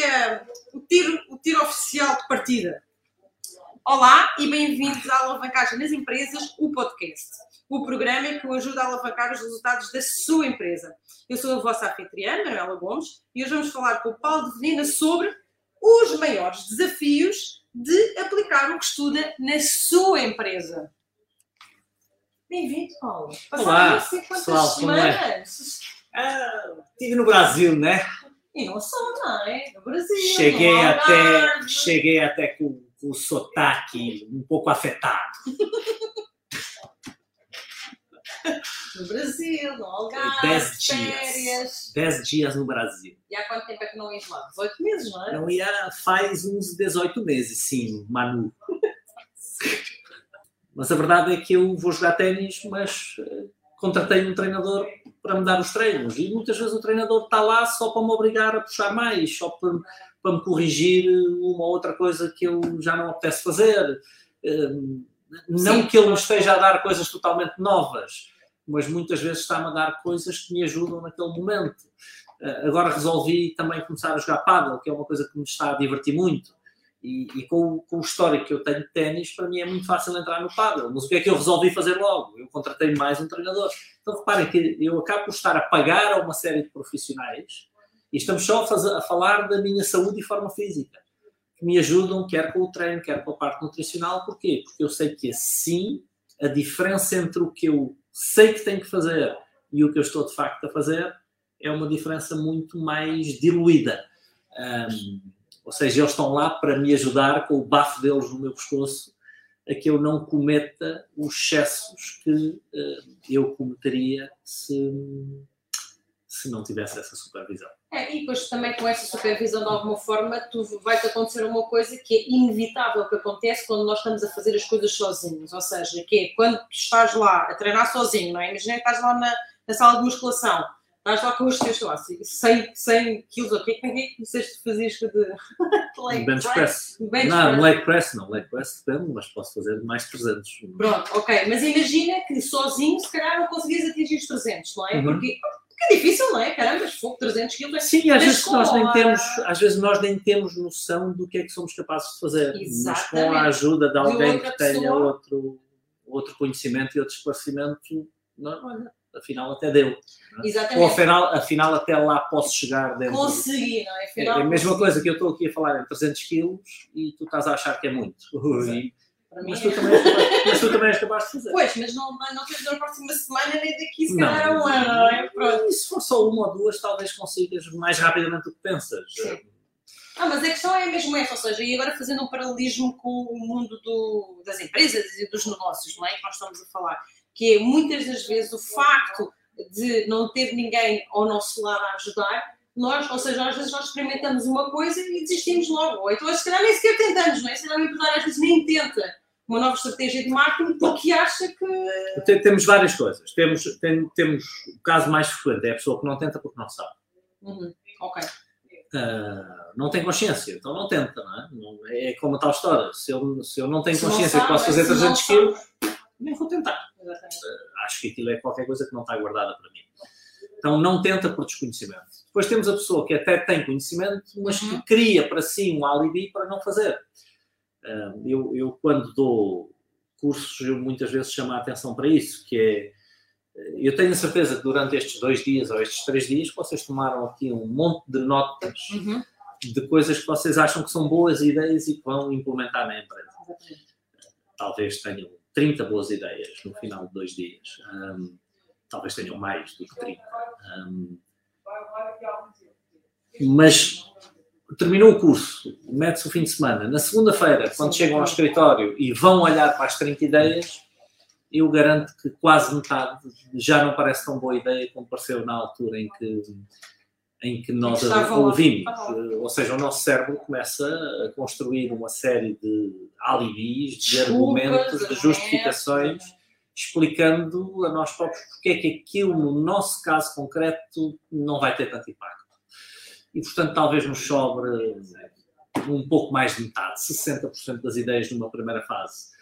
uh, o, tiro, o tiro oficial de partida. Olá e bem-vindos à Alavancagem nas Empresas, o podcast. O programa que o ajuda a alavancar os resultados da sua empresa. Eu sou a vossa anfitriã, Manuela Gomes, e hoje vamos falar com o Paulo de Venina sobre os maiores desafios de aplicar o que estuda na sua empresa. Bem-vindo, Paulo. Olá, não sei quantas pessoal, como é? semanas. Ah, estive no Brasil, né? E não só, não é? No Brasil. Cheguei até, cheguei até com, com o sotaque um pouco afetado. No Brasil, no Algarve, Dez dias. férias. Dez dias no Brasil. E há quanto tempo é que não ias lá? 18 meses, não é? Não ia faz uns 18 meses, sim, Manu. Mas a verdade é que eu vou jogar ténis, mas eh, contratei um treinador para me dar os treinos. E muitas vezes o treinador está lá só para me obrigar a puxar mais, só para, para me corrigir uma ou outra coisa que eu já não apetece fazer. Eh, Não Sim. que ele me esteja a dar coisas totalmente novas, mas muitas vezes está-me a dar coisas que me ajudam naquele momento. Eh, Agora resolvi também começar a jogar paddle, que é uma coisa que me está a divertir muito. E, e com, com o histórico que eu tenho de ténis, para mim é muito fácil entrar no paddle. Mas o que é que eu resolvi fazer logo? Eu contratei mais um treinador. Então reparem que eu acabo por estar a pagar a uma série de profissionais e estamos só a, fazer- a falar da minha saúde e forma física, que me ajudam quer com o treino, quer com a parte nutricional. Porquê? Porque eu sei que assim a diferença entre o que eu sei que tenho que fazer e o que eu estou de facto a fazer é uma diferença muito mais diluída. Ahm, ou seja, eles estão lá para me ajudar com o bafo deles no meu pescoço a que eu não cometa os excessos que eh, eu cometeria se, se não tivesse essa supervisão. É, e depois também com essa supervisão de alguma forma tu vai-te acontecer uma coisa que é inevitável que acontece quando nós estamos a fazer as coisas sozinhos, ou seja, que é quando estás lá a treinar sozinho, não é? Imagina que estás lá na, na sala de musculação, estás lá com os teus, sei lá, 100, 100 quilos, o que é que é que disseste que fazias de leg bench press. Bench não, press. leg press não. Leg press depende, mas posso fazer mais 300. Pronto, ok, mas imagina que sozinho se calhar não conseguias atingir os 300, não é? Uhum. Porque, porque é difícil, não é? Caramba, fogo, 300 quilos é Sim, às vezes, nós nem a- temos, às vezes nós nem temos noção do que é que somos capazes de fazer. Mas com Exatamente. a ajuda de alguém outra que tenha pessoa. outro, outro conhecimento e outro esclarecimento, não, olha, afinal até deu. Ou Exatamente. afinal, afinal até lá posso chegar dentro. Conseguir, não é? É Afinal, a mesma consegui. coisa que eu estou aqui a falar em 300 quilos e tu estás a achar que é muito. Ui, Mas é- tu, também és capaz, mas tu também és capaz de fazer. Pois, mas não, não temos na próxima semana nem daqui se calhar a um ano, não é? Pronto. E se for só uma ou duas, talvez consigas mais rapidamente do que pensas. Sim. Ah, mas a questão é mesmo essa, ou seja, e agora fazendo um paralelismo com o mundo do- das empresas e dos negócios, não é? Que nós estamos a falar. Que é muitas das vezes o facto de não ter ninguém ao nosso lado a ajudar, nós, ou seja, às vezes nós experimentamos uma coisa e desistimos logo. Ou então, se calhar, nem sequer tentamos, não é? Se calhar, o empresário às vezes nem tenta uma nova estratégia de marketing porque acha que. Tem- Temos várias coisas. Temos, tem- temos o caso mais frequente, é a pessoa que não tenta porque não sabe. Uhum, ok. Ah, não tem consciência, então não tenta, não é? É como a tal história. Se eu, se eu não tenho Se não consciência que posso fazer se não 300 sabe. quilos, nem vou tentar. Exatamente. acho que aquilo é qualquer coisa que não está guardada para mim. Então não tenta por desconhecimento. Depois temos a pessoa que até tem conhecimento, mas Uhum. que cria para si um alibi para não fazer. Ah, Eu, eu quando dou cursos, eu muitas vezes chamo a atenção para isso, que é, eu tenho a certeza que durante estes dois dias ou estes três dias vocês tomaram aqui um monte de notas Uhum, de coisas que vocês acham que são boas ideias e que vão implementar na empresa talvez tenham 30 boas ideias no final de dois dias. Ahm, talvez tenham mais do que 30. Ahm, mas terminou o curso, mete-se o fim de semana. Na segunda-feira, quando chegam ao escritório e vão olhar para as 30 ideias, eu garanto que quase metade já não parece tão boa ideia como pareceu na altura em que, em que nós a ouvimos. Eh, Ou seja, o nosso cérebro começa a construir uma série de alibis, de Desculpas, argumentos, de justificações, explicando a nós próprios porque é que aquilo, no nosso caso concreto, não vai ter tanto impacto. E, portanto, talvez nos sobre um pouco mais de metade, 60% das ideias numa primeira fase.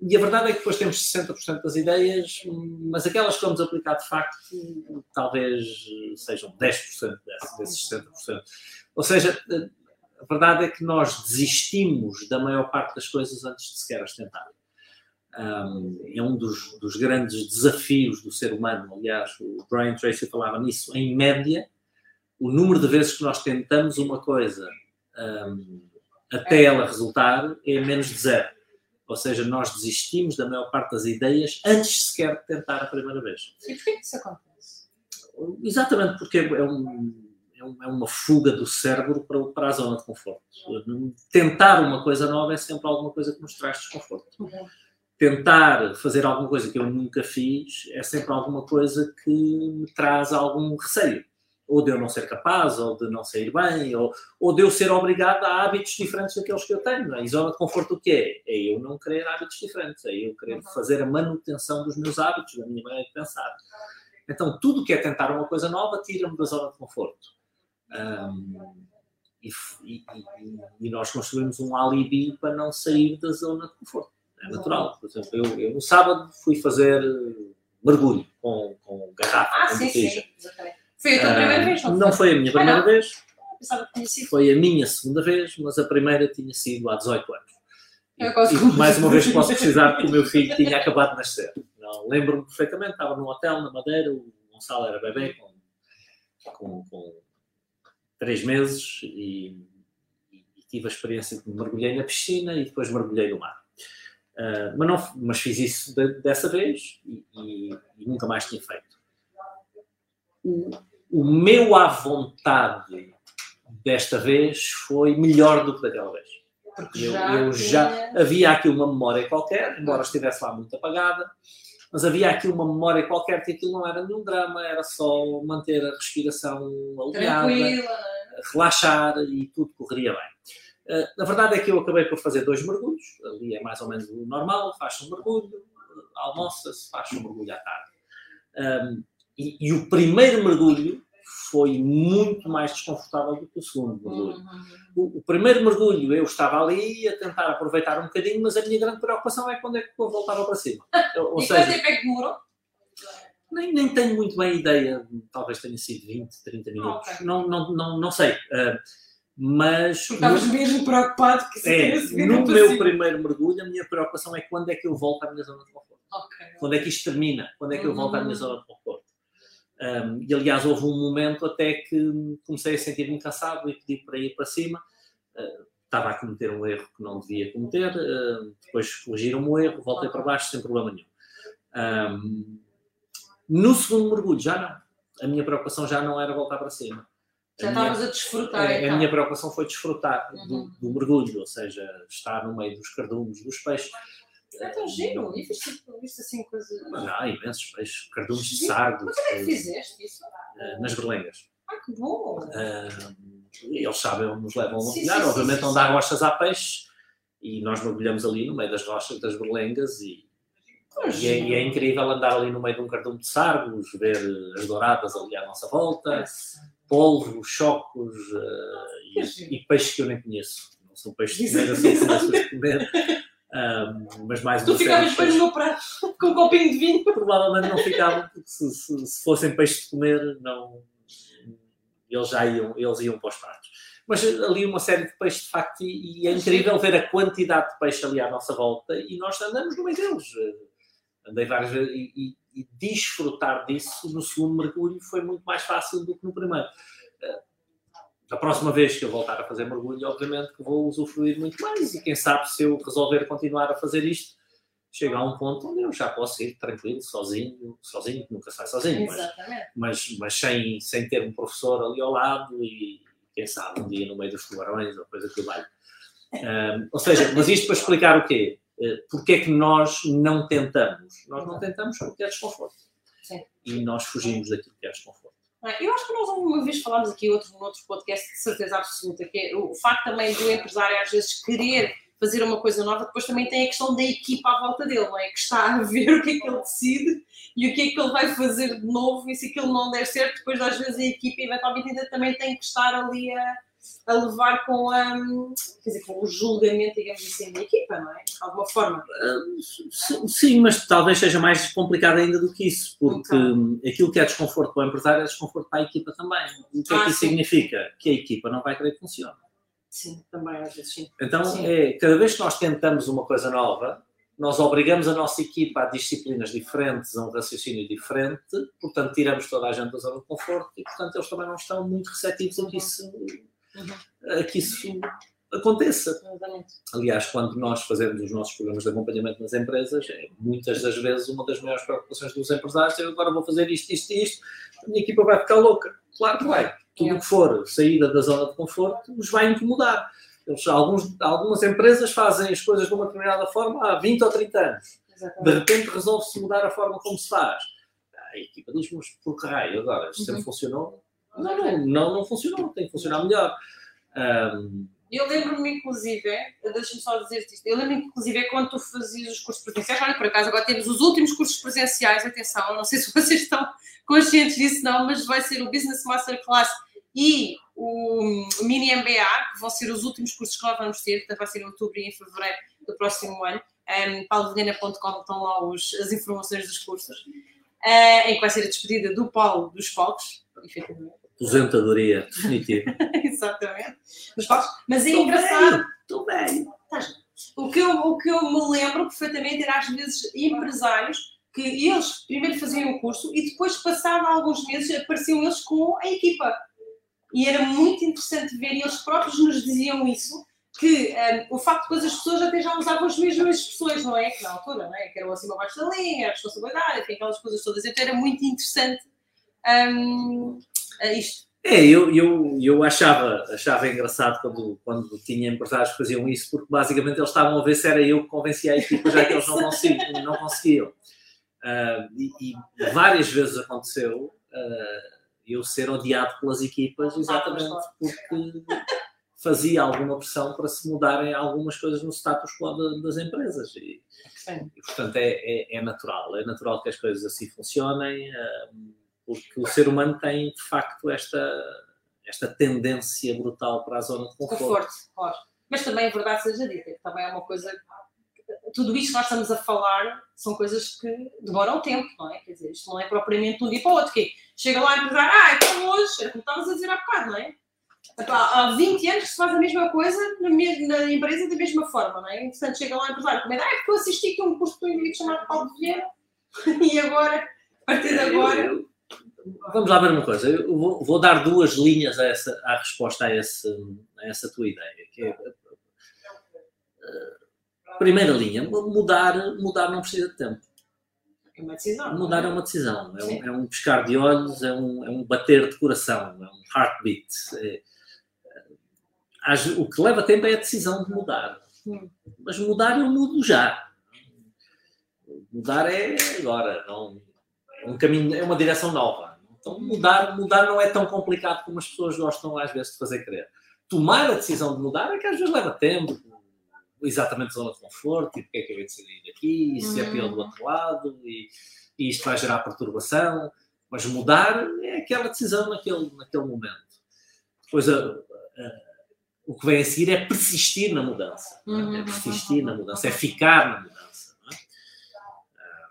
E a verdade é que depois temos 60% das ideias, mas aquelas que vamos aplicar de facto, talvez sejam 10% desses 60%. Ou seja, a verdade é que nós desistimos da maior parte das coisas antes de sequer as tentar. É um dos, dos, grandes desafios do ser humano. Aliás, o Brian Tracy falava nisso. Em média, o número de vezes que nós tentamos uma coisa um, até ela resultar é menos de zero. Ou seja, nós desistimos da maior parte das ideias antes sequer de tentar a primeira vez. E porquê que isso acontece? Exatamente porque é, um, é, é uma fuga do cérebro para, para, a zona de conforto. Tentar uma coisa nova é sempre alguma coisa que nos traz desconforto. Uhum. Tentar fazer alguma coisa que eu nunca fiz é sempre alguma coisa que me traz algum receio ou de eu não ser capaz, ou de não sair bem, ou, ou de eu ser obrigado a hábitos diferentes daqueles que eu tenho. É? E zona de conforto o que é? É eu não querer hábitos diferentes, é eu querer uhum. fazer a manutenção dos meus hábitos, da minha maneira de pensar. Então, tudo que é tentar uma coisa nova tira-me da zona de conforto. Um, e, e, e, nós construímos um alibi para não sair da zona de conforto. É natural. Por exemplo, eu, eu no sábado fui fazer mergulho com, com garrafa, ah, com sim, sim, exatamente. Foi a tua primeira vez? Não, não foi a minha primeira ah, vez. Foi a minha segunda vez, mas a primeira tinha sido há 18 anos. E, e, mais uma vez posso precisar que o meu filho tinha acabado de nascer. Lembro-me perfeitamente, estava num hotel na Madeira, o Gonçalo era bebê com, com, com três meses e, e, tive a experiência de mergulhei na piscina e depois mergulhei no mar. Uh, mas, não, mas fiz isso de, dessa vez e, e, nunca mais tinha feito. O, meu à vontade desta vez foi melhor do que daquela vez. Porque eu, já, eu já havia aqui uma memória qualquer, embora estivesse lá muito apagada, mas havia aqui uma memória qualquer que aquilo não era nenhum drama, era só manter a respiração alinhada, relaxar e tudo correria bem. Uh, na verdade é que eu acabei por fazer dois mergulhos, ali é mais ou menos o normal, faz um mergulho, almoça-se, faz um mergulho à tarde. Um, e, e, o primeiro mergulho foi muito mais desconfortável do que o segundo mergulho. Uhum. O, o, primeiro mergulho eu estava ali a tentar aproveitar um bocadinho, mas a minha grande preocupação é quando é que eu voltava para cima. Ou e seja, quanto tempo é que demorou? Nem, nem tenho muito bem ideia, talvez tenha sido 20, 30 minutos, okay. não, não, não, não sei. Uh, mas. Estavas mesmo preocupado que é, No meu primeiro mergulho, a minha preocupação é quando é que eu volto à minha zona de conforto. Okay. Quando é que isto termina? Quando é que eu volto à minha hum. zona de conforto? Um, e aliás, houve um momento até que comecei a sentir-me cansado e pedi para ir para cima. Uh, estava a cometer um erro que não devia cometer, uh, depois corrigiram-me o erro, voltei para baixo sem problema nenhum. Um, no segundo mergulho, já não. A minha preocupação já não era voltar para cima. Já estavas a desfrutar. A, então. a minha preocupação foi desfrutar uhum. do, do, mergulho, ou seja, estar no meio dos cardumes, dos peixes. É tão giro. E viste, viste assim coisas. Mas há imensos peixes, cardumes de sardo. Mas onde é que fizeste isso? Uh, nas berlengas. Ah, que bom! Eles sabem onde nos levam a mergulhar, obviamente sim, onde há rochas há peixes e nós mergulhamos ali no meio das rochas das berlengas e, e, é, e, é, incrível andar ali no meio de um cardume de sargos, ver as douradas ali à nossa volta, polvo, chocos uh, e, e, peixes que eu nem conheço. Não são peixes de comer, são comer. Um, mas mais tu ficavas depois no meu prato com um copinho de vinho? Provavelmente não ficavam, porque se, se, se, fossem peixes de comer, não, eles já iam, eles iam para os pratos. Mas ali uma série de peixes, de facto, e, e é incrível ver a quantidade de peixe ali à nossa volta e nós andamos no meio deles. Andei várias vezes e, e, e desfrutar disso no segundo mergulho foi muito mais fácil do que no primeiro a próxima vez que eu voltar a fazer mergulho, obviamente que vou usufruir muito mais. E quem sabe se eu resolver continuar a fazer isto, chega a um ponto onde eu já posso ir tranquilo, sozinho, sozinho, nunca sai sozinho, mas, mas, mas, sem, sem ter um professor ali ao lado e quem sabe um dia no meio dos tubarões ou coisa que valha. Um, ou seja, mas isto para explicar o quê? Uh, porque é que nós não tentamos? Nós não tentamos porque é desconforto. Sim. E nós fugimos daquilo que é desconforto. Eu acho que nós uma vez falámos aqui outro, num outro podcast de certeza absoluta, que é o facto também do empresário às vezes querer fazer uma coisa nova, depois também tem a questão da equipa à volta dele, não é? Que está a ver o que é que ele decide e o que é que ele vai fazer de novo e se aquilo não der certo, depois às vezes a equipa eventualmente ainda também tem que estar ali a, a levar com, a, quer dizer, com o julgamento, digamos assim, da equipa, não é? De alguma forma. Uh, sim, mas talvez seja mais complicado ainda do que isso, porque okay. aquilo que é desconforto para o empresário é desconforto para a equipa também. O que é que isso significa? Que a equipa não vai querer que funcione. Sim, também às vezes sim. Então, sim. É, cada vez que nós tentamos uma coisa nova, nós obrigamos a nossa equipa a disciplinas diferentes, a um raciocínio diferente, portanto, tiramos toda a gente da zona de conforto e, portanto, eles também não estão muito receptivos a que isso, uhum. que isso aconteça. Exatamente. Aliás, quando nós fazemos os nossos programas de acompanhamento nas empresas, é, muitas das vezes uma das maiores preocupações dos empresários é agora vou fazer isto, isto e isto, a minha equipa vai ficar louca. Claro que vai. Tudo o que for saída da zona de conforto os vai incomodar. Eles, alguns, algumas empresas fazem as coisas de uma determinada forma há 20 ou 30 anos. Exatamente. De repente resolve-se mudar a forma como se faz. A equipa diz-me, por raio agora? Isto sempre uhum. funcionou? Não, não, não, não funcionou. Tem que funcionar melhor. Um, eu lembro-me, inclusive, deixa-me só dizer-te isto, eu lembro-me, inclusive, quando tu fazias os cursos presenciais, olha, por acaso agora temos os últimos cursos presenciais, atenção, não sei se vocês estão conscientes disso, não, mas vai ser o Business Masterclass e o Mini MBA, que vão ser os últimos cursos que nós vamos ter, portanto vai ser em outubro e em fevereiro do próximo ano. Um, paulovilhena.com estão lá os, as informações dos cursos, uh, em que vai ser a despedida do Paulo dos palcos, efetivamente. Aposentadoria definitiva. Exatamente. Palcos. Mas é engraçado. Estou bem. O que, eu, o que eu me lembro perfeitamente era às vezes empresários que eles primeiro faziam o curso e depois, passado alguns meses, apareciam eles com a equipa e era muito interessante ver, e eles próprios nos diziam isso, que um, o facto de depois as pessoas até já usavam as mesmas expressões, não é? Que na altura, não é? Que eram acima abaixo da linha, a responsabilidade, enfim, aquelas coisas todas. Então era muito interessante um, isto. É, eu, eu, eu achava, achava engraçado quando, quando tinha empresários que faziam isso, porque basicamente eles estavam a ver se era eu que convencia a equipa, já que eles não conseguiam. Não conseguiam. Uh, e, e, várias vezes aconteceu. Uh, eu ser odiado pelas equipas exatamente porque fazia alguma pressão para se mudarem algumas coisas no status quo das empresas. E, e portanto, é, é, é, natural. É natural que as coisas assim funcionem, hum, porque o ser humano tem, de facto, esta, esta tendência brutal para a zona de conforto. conforto claro. Mas também, é verdade seja dita, que também é uma coisa tudo isto que nós estamos a falar são coisas que demoram tempo, não é? Quer dizer, isto não é propriamente de um dia para o outro. Que chega lá e empresário, ah, então hoje, era como estavas a dizer há bocado, não é? Há 20 anos que se faz a mesma coisa na, mesma, na empresa da mesma forma, não é? Portanto, chega lá o empresário, comenta, ah, é porque eu assisti aqui um curso de um indivíduo chamado Paulo de Vieira e agora, a partir de agora. Vamos lá ver uma coisa. Eu vou, vou dar duas linhas a essa, à resposta a, esse, a essa tua ideia. Que é, primeira linha, mudar, mudar não precisa de tempo. É uma decisão. Mudar é uma decisão. É um, é um, piscar de olhos, é um, é um bater de coração, é um heartbeat. É, o que leva tempo é a decisão de mudar. Mas mudar eu mudo já. Mudar é agora. Não, um caminho, é uma direção nova. Então mudar, mudar não é tão complicado como as pessoas gostam às vezes de fazer crer. Tomar a decisão de mudar é que às vezes leva tempo exatamente zona de conforto e porque é que eu venho de sair daqui, e se é pior do uhum. outro lado, e, e, isto vai gerar perturbação. Mas mudar é aquela decisão naquele, naquele momento. Depois a, a, o que vem a seguir é persistir na mudança. É? Uhum. É persistir na mudança, é ficar na mudança. É? Ah,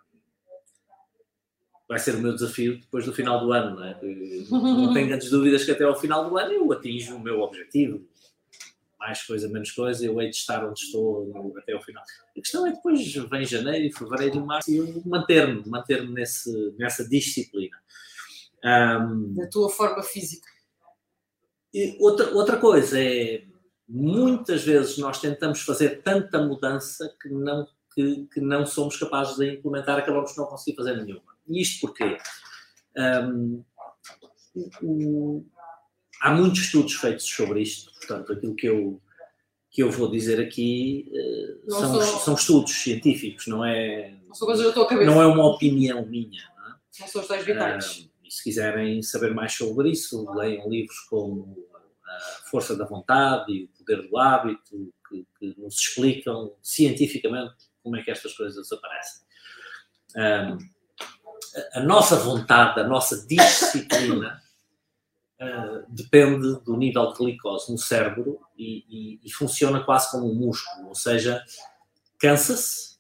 vai ser o meu desafio depois do final do ano. Não, é? não tenho grandes dúvidas que até ao final do ano eu atinjo o meu objetivo mais coisa, menos coisa, eu hei de estar onde estou até ao final. A questão é depois vem janeiro, fevereiro e março e eu manter-me, manter-me nessa disciplina. Um, da tua forma física. outra, outra coisa é, muitas vezes nós tentamos fazer tanta mudança que não, que, que não somos capazes de implementar, acabamos de não conseguir fazer nenhuma. E isto porquê? Um, há muitos estudos feitos sobre isto, portanto, aquilo que eu, que eu vou dizer aqui uh, são, sou... são, estudos científicos, não é, não, não é uma opinião minha. Não, é? não são os vitais. Uh, e se quiserem saber mais sobre isso, leiam livros como A Força da Vontade e O Poder do Hábito, que, que nos explicam cientificamente como é que estas coisas aparecem. Um, a nossa vontade, a nossa disciplina uh, depende do nível de glicose no cérebro e, e, e funciona quase como um músculo, ou seja, cansa-se,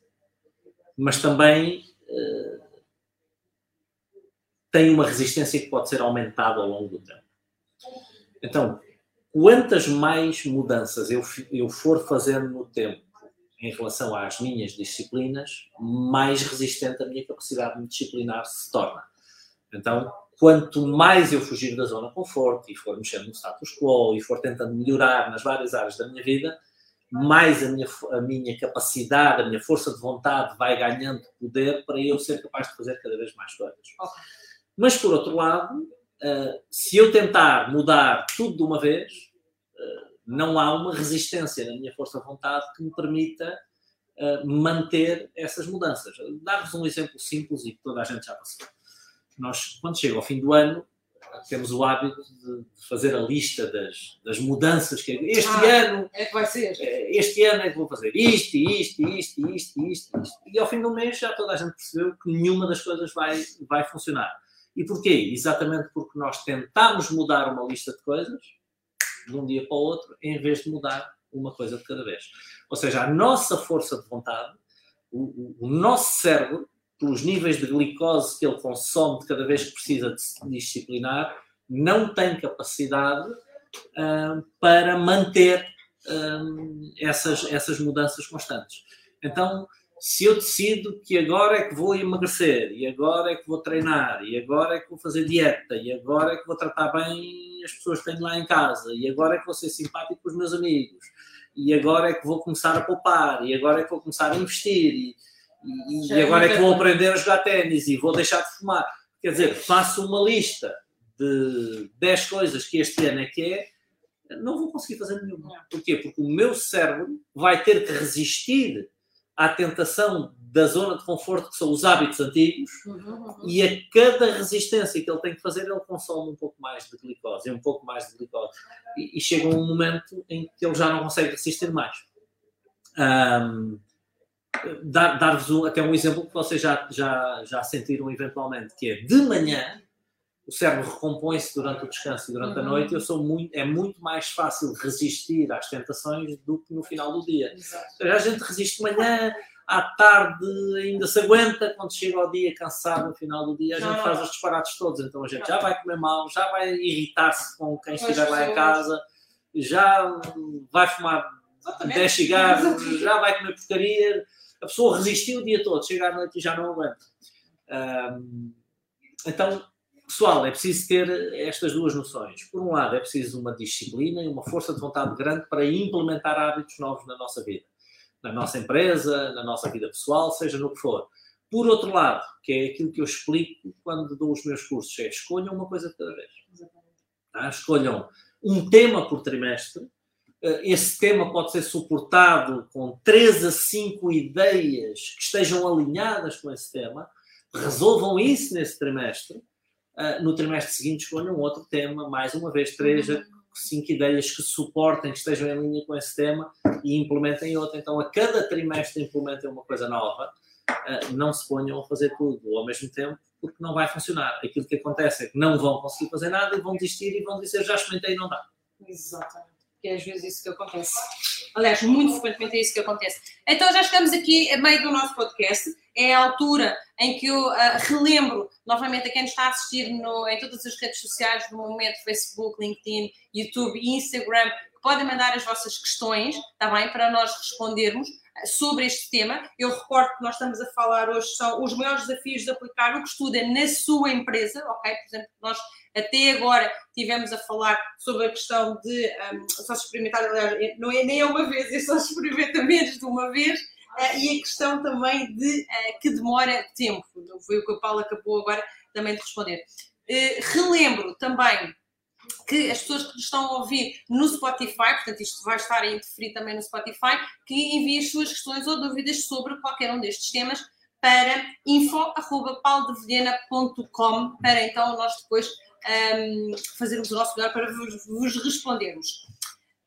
mas também uh, tem uma resistência que pode ser aumentada ao longo do tempo. Então, quantas mais mudanças eu, eu for fazendo no tempo em relação às minhas disciplinas, mais resistente a minha capacidade de me disciplinar se torna. Então, quanto mais eu fugir da zona de conforto e for mexendo no status quo e for tentando melhorar nas várias áreas da minha vida, mais a minha, a minha capacidade, a minha força de vontade vai ganhando poder para eu ser capaz de fazer cada vez mais coisas. Okay. Mas, por outro lado, uh, se eu tentar mudar tudo de uma vez, uh, não há uma resistência na minha força de vontade que me permita uh, manter essas mudanças. Dar-vos um exemplo simples e que toda a gente já passou. Nós, quando chega ao fim do ano, temos o hábito de fazer a lista das, das mudanças que este ah, ano é que vai ser. Este ano é que vou fazer isto, isto, isto, isto, isto, isto. E ao fim do mês já toda a gente percebeu que nenhuma das coisas vai, vai funcionar. E porquê? Exatamente porque nós tentamos mudar uma lista de coisas de um dia para o outro, em vez de mudar uma coisa de cada vez. Ou seja, a nossa força de vontade, o, o nosso cérebro, pelos níveis de glicose que ele consome de cada vez que precisa de se disciplinar, não tem capacidade uh, para manter uh, essas, essas mudanças constantes. Então, se eu decido que agora é que vou emagrecer, e agora é que vou treinar, e agora é que vou fazer dieta, e agora é que vou tratar bem as pessoas que tenho lá em casa, e agora é que vou ser simpático com os meus amigos, e agora é que vou começar a poupar, e agora é que vou começar a investir, e, e, e agora é que vou aprender a jogar ténis, e vou deixar de fumar. Quer dizer, faço uma lista de 10 coisas que este ano é que é, não vou conseguir fazer nenhuma. Porquê? Porque o meu cérebro vai ter que resistir à tentação da zona de conforto, que são os hábitos antigos, uhum, uhum. e a cada resistência que ele tem que fazer, ele consome um pouco mais de glicose, um pouco mais de glicose. E, e chega um momento em que ele já não consegue resistir mais. Um, Dar-vos um, até um exemplo que vocês já, já, já sentiram eventualmente, que é de manhã, o cérebro recompõe-se durante o descanso e durante uhum. a noite, eu sou muito, é muito mais fácil resistir às tentações do que no final do dia. Exato. A gente resiste de manhã, à tarde ainda se aguenta, quando chega ao dia cansado no final do dia, a gente faz os disparates todos. Então a gente já vai comer mal, já vai irritar-se com quem estiver lá em casa, já vai fumar Exatamente. 10 cigarros, já vai comer porcaria. A pessoa resistiu o dia todo, chega à noite e já não aguenta. Um, então, Pessoal, é preciso ter estas duas noções. Por um lado, é preciso uma disciplina e uma força de vontade grande para implementar hábitos novos na nossa vida, na nossa empresa, na nossa vida pessoal, seja no que for. Por outro lado, que é aquilo que eu explico quando dou os meus cursos, é escolham uma coisa de cada vez. Tá? Escolham um tema por trimestre. Eh, esse tema pode ser suportado com três a cinco ideias que estejam alinhadas com esse tema. Resolvam isso nesse trimestre Uh, no trimestre seguinte escolham outro tema, mais uma vez, três a cinco ideias que suportem, que estejam em linha com esse tema e implementem outro. Então, a cada trimestre implementem uma coisa nova, uh, não se ponham a fazer tudo ao mesmo tempo, porque não vai funcionar. Aquilo que acontece é que não vão conseguir fazer nada e vão desistir e vão dizer já experimentei e não dá. Exatamente. Que é às vezes isso que acontece. Aliás, muito frequentemente é isso que acontece. Então já estamos aqui a meio do nosso podcast. É a altura em que eu uh, relembro novamente a quem está a assistir no, em todas as redes sociais do momento, Facebook, LinkedIn, YouTube e Instagram, que podem mandar as vossas questões, está bem, para nós respondermos sobre este tema. Eu recordo que nós estamos a falar hoje são os maiores desafios de aplicar o que estuda na sua empresa, ok? Por exemplo, nós até agora tivemos a falar sobre a questão de um, experimentar, aliás, não é nem uma vez, é só experimenta menos de uma vez, uh, e a questão também de uh, que demora tempo, foi o que a Paula acabou agora também de responder. Uh, relembro também que as pessoas que estão a ouvir no Spotify, portanto isto vai estar a interferir também no Spotify, que enviem as suas questões ou dúvidas sobre qualquer um destes temas para info.paulodevilhena.com para então nós depois um, fazermos o nosso melhor para vos, vos respondermos.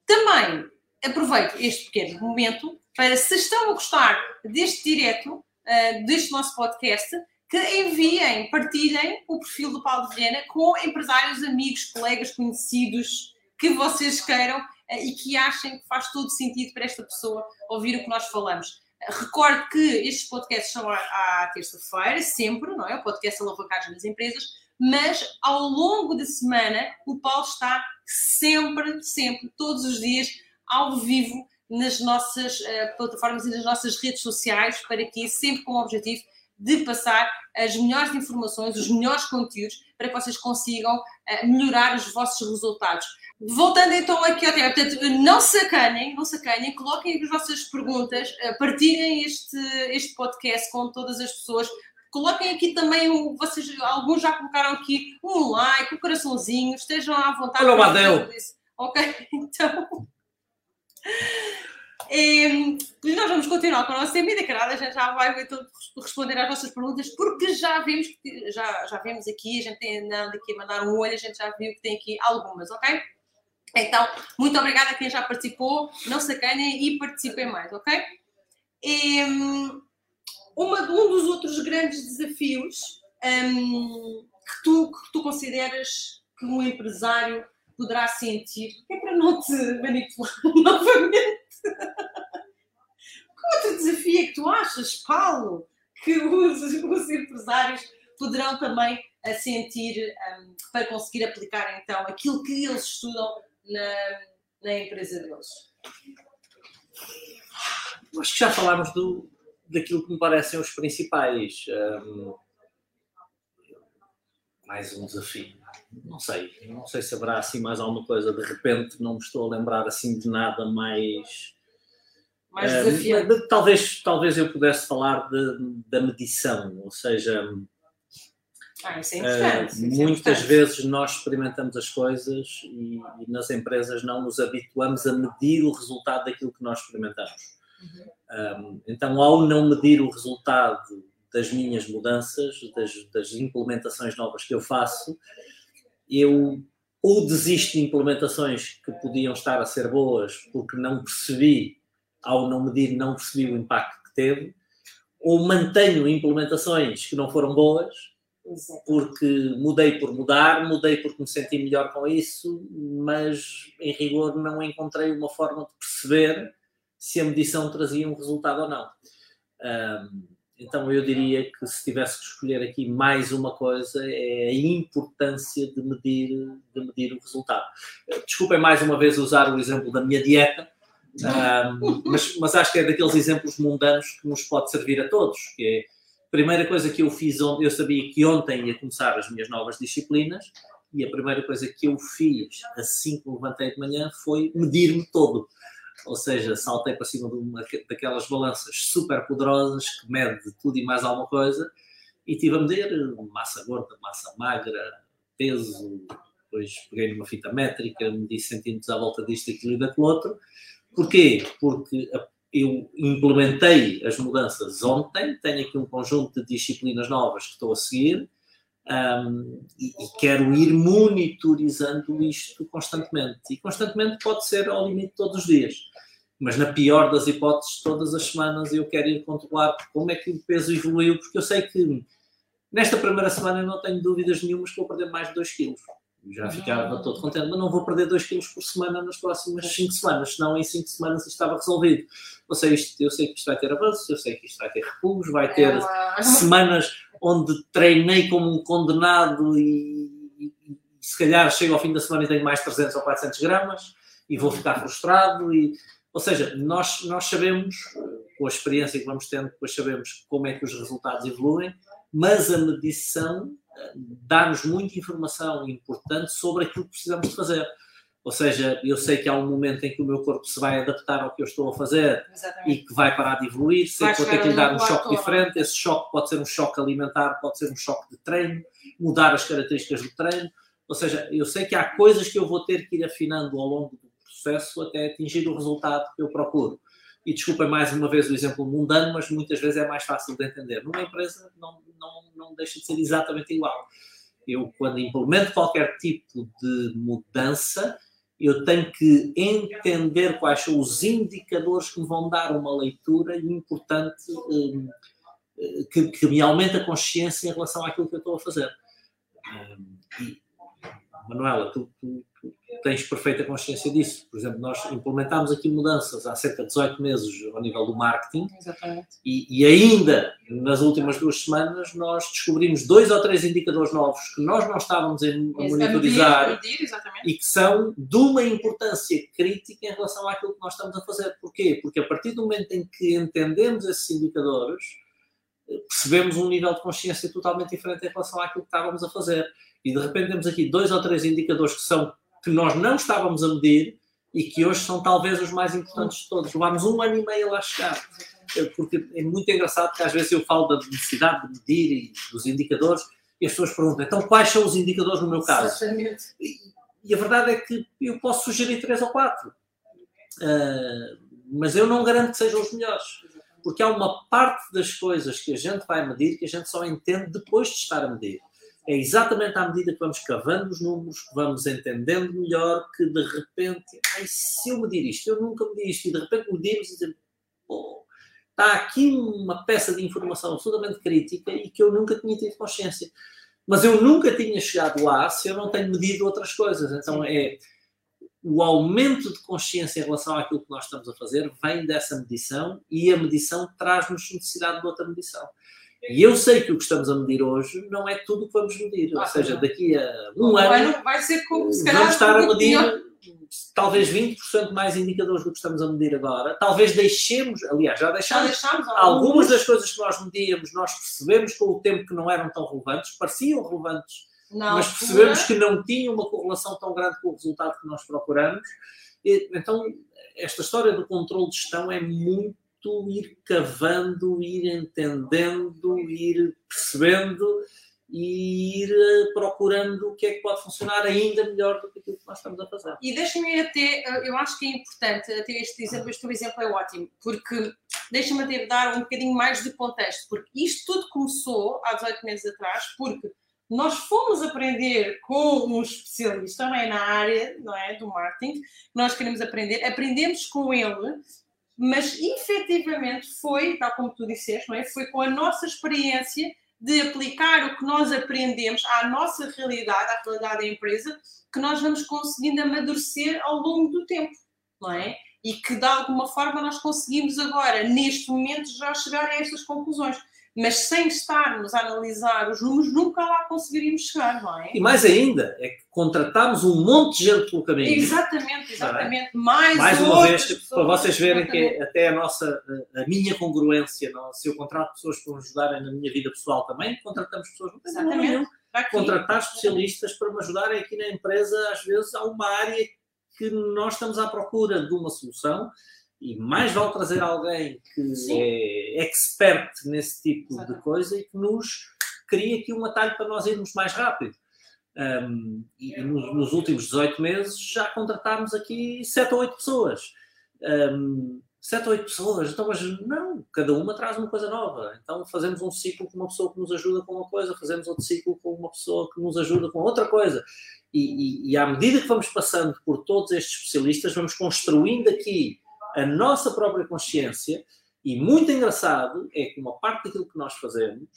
Também aproveito este pequeno momento para, se estão a gostar deste direto, uh, deste nosso podcast, que enviem, partilhem o perfil do Paulo Viana com empresários, amigos, colegas, conhecidos que vocês queiram eh, e que achem que faz todo sentido para esta pessoa ouvir o que nós falamos. Recordo que estes podcasts são à terça-feira, sempre, não é? O podcast Alavancagem das Empresas, mas ao longo da semana o Paulo está sempre, sempre, todos os dias, ao vivo nas nossas uh, plataformas e nas nossas redes sociais, para que sempre com o objetivo de passar as melhores informações, os melhores conteúdos, para que vocês consigam uh, melhorar os vossos resultados. Voltando então aqui ao tema, portanto, não sacanhem, não sacanhem, coloquem as vossas perguntas, uh, partilhem este, este podcast com todas as pessoas, coloquem aqui também, o, vocês, alguns já colocaram aqui um like, um coraçãozinho, estejam à vontade. Olha o Badel. Ok, então... E, nós vamos continuar com a nossa tema e a gente já vai então, responder às vossas perguntas, porque já vimos, já, já vimos aqui, a gente tem andando aqui a mandar um olho, a gente já viu que tem aqui algumas, ok? Então, muito obrigada a quem já participou, não se acanhem e participem mais, ok? E, uma, um dos outros grandes desafios um, que, tu, que tu consideras que um empresário poderá sentir, é para não te manipular novamente. Outro desafio é que tu achas, Paulo, que os, os empresários poderão também sentir um, para conseguir aplicar então aquilo que eles estudam na, na empresa deles? Acho que já falámos do, daquilo que me parecem os principais. Um, mais um desafio. Não sei, não sei se haverá assim mais alguma coisa. De repente, não me estou a lembrar assim de nada mais mais uh, desafiante. talvez, talvez eu pudesse falar de, da medição, ou seja, ah, isso é importante, uh, isso é muitas é vezes nós experimentamos as coisas e, e, nas empresas não nos habituamos a medir o resultado daquilo que nós experimentamos. Uhum. Um, então, ao não medir o resultado das minhas mudanças, das, das implementações novas que eu faço, eu ou desisto de implementações que podiam estar a ser boas porque não percebi ao não medir, não percebi o impacto que teve, ou mantenho implementações que não foram boas, porque mudei por mudar, mudei porque me senti melhor com isso, mas em rigor não encontrei uma forma de perceber se a medição trazia um resultado ou não. Então eu diria que se tivesse que escolher aqui mais uma coisa é a importância de medir, de medir o resultado. Desculpem mais uma vez usar o exemplo da minha dieta, um, mas, mas, acho que é daqueles exemplos mundanos que nos pode servir a todos. Que é, a primeira coisa que eu fiz eu sabia que ontem ia começar as minhas novas disciplinas, e a primeira coisa que eu fiz assim que me levantei de manhã foi medir-me todo. Ou seja, saltei para cima de uma daquelas balanças super poderosas que mede tudo e mais alguma coisa e tive a medir massa gorda, massa magra, peso, depois peguei numa fita métrica, medi centímetros à volta disto, aquilo e daquele outro Porquê? Porque eu implementei as mudanças ontem, tenho aqui um conjunto de disciplinas novas que estou a seguir um, e, e, quero ir monitorizando isto constantemente. E constantemente pode ser ao limite todos os dias. Mas na pior das hipóteses, todas as semanas eu quero ir controlar como é que o peso evoluiu, porque eu sei que nesta primeira semana eu não tenho dúvidas nenhumas que vou perder mais de 2 quilos já ficava todo contente, mas não vou perder 2 kg por semana nas próximas 5 semanas, senão em 5 semanas isto estava resolvido. Ou seja, isto, eu sei que isto vai ter avanços, eu sei que isto vai ter recuos, vai ter é semanas onde treinei como um condenado e, e, e, se calhar chego ao fim da semana e tenho mais 300 ou 400 gramas e vou ficar frustrado. E, ou seja, nós, nós sabemos, com a experiência que vamos tendo, depois sabemos como é que os resultados evoluem, mas a medição dá-nos muita informação importante sobre aquilo que precisamos de fazer. Ou seja, eu sei que há um momento em que o meu corpo se vai adaptar ao que eu estou a fazer Exatamente. e que vai parar de evoluir, sei vai que vou ter que lhe dar um choque todo. diferente. Esse choque pode ser um choque alimentar, pode ser um choque de treino, mudar as características do treino. Ou seja, eu sei que há coisas que eu vou ter que ir afinando ao longo do processo até atingir o resultado que eu procuro e desculpem mais uma vez o exemplo mundano, mas muitas vezes é mais fácil de entender. Numa empresa não, não, não deixa de ser exatamente igual. Eu, quando implemento qualquer tipo de mudança, eu tenho que entender quais são os indicadores que me vão dar uma leitura importante, um, eh, que, que, me aumenta a consciência em relação àquilo que eu estou a fazer. E, Manuela, tu, tu, tens perfeita consciência disso. Por exemplo, nós implementámos aqui mudanças há cerca de 18 meses ao nível do marketing. Exatamente. E, e ainda nas últimas duas semanas nós descobrimos dois ou três indicadores novos que nós não estávamos a, monitorizar medir, e que são de uma importância crítica em relação àquilo que nós estamos a fazer. Porquê? Porque a partir do momento em que entendemos esses indicadores, percebemos um nível de consciência totalmente diferente em relação àquilo que estávamos a fazer. E de repente temos aqui dois ou três indicadores que são que nós não estávamos a medir e que hoje são talvez os mais importantes de todos. Levámos um ano e meio a lá chegar. Porque é muito engraçado que às vezes eu falo da necessidade de medir e dos indicadores e as pessoas perguntam, então quais são os indicadores no meu caso? E, e a verdade é que eu posso sugerir três ou quatro. Uh, mas eu não garanto que sejam os melhores porque há uma parte das coisas que a gente vai medir que a gente só entende depois de estar a medir. É exatamente à medida que vamos cavando os números, que vamos entendendo melhor, que de repente, ai, se eu medir isto, eu nunca medi isto, e de repente medimos e dizemos, pô, está aqui uma peça de informação absolutamente crítica e que eu nunca tinha tido consciência. Mas eu nunca tinha chegado lá se eu não tenho medido outras coisas. Então é o aumento de consciência em relação àquilo que nós estamos a fazer vem dessa medição e a medição traz-nos necessidade de outra medição. E eu sei que o que estamos a medir hoje não é tudo o que vamos medir. Ou seja, daqui a um ano vai ser como, se vamos estar a medir talvez 20% mais indicadores do que estamos a medir agora. Talvez deixemos, aliás, já deixámos, já deixámos algumas das coisas que nós medíamos, nós percebemos com o tempo que não eram tão relevantes, pareciam relevantes na mas percebemos que não tinha uma correlação tão grande com o resultado que nós procuramos. E, então, esta história do controle de gestão é muito ir cavando, ir entendendo, ir percebendo e ir eh, procurando o que é que pode funcionar ainda melhor do que aquilo que nós estamos a fazer. E deixa-me até, eh, eu acho que é importante até este exemplo, este exemplo é ótimo, porque deixa-me até dar um bocadinho mais de contexto, porque isto tudo começou há 18 meses atrás, porque nós fomos aprender com um especialista não é, na área não é, do marketing, nós queremos aprender, aprendemos com ele, mas efetivamente foi, tal como tu disseste, não é, foi com a nossa experiência de aplicar o que nós aprendemos à nossa realidade, à realidade da empresa, que nós vamos conseguindo amadurecer ao longo do tempo, não é? E que de alguma forma nós conseguimos agora, neste momento, já chegar a estas conclusões mas sem estarmos a analisar os números, nunca lá conseguiríamos chegar, não é? E mais ainda, é que contratámos um monte de gente pelo caminho. Exatamente, é? exatamente. É? Mais, mais uma vez, pessoas, para vocês verem que até a nossa, a minha congruência, não? se eu contrato pessoas para me ajudarem na minha vida pessoal também, contratamos pessoas, não tem exatamente. Contratar especialistas para me ajudarem aqui na empresa, às vezes há uma área que nós estamos à procura de uma solução e mais vale trazer alguém que Sim. é expert nesse tipo Exato. de coisa e que nos cria aqui um atalho para nós irmos mais rápido. Um, e nos, nos, últimos 18 meses já contratámos aqui 7 ou 8 pessoas. Um, 7 ou 8 pessoas, então, mas não, cada uma traz uma coisa nova. Então fazemos um ciclo com uma pessoa que nos ajuda com uma coisa, fazemos outro ciclo com uma pessoa que nos ajuda com outra coisa. E, e, e à medida que vamos passando por todos estes especialistas, vamos construindo aqui a nossa própria consciência. E muito engraçado é que uma parte daquilo que nós fazemos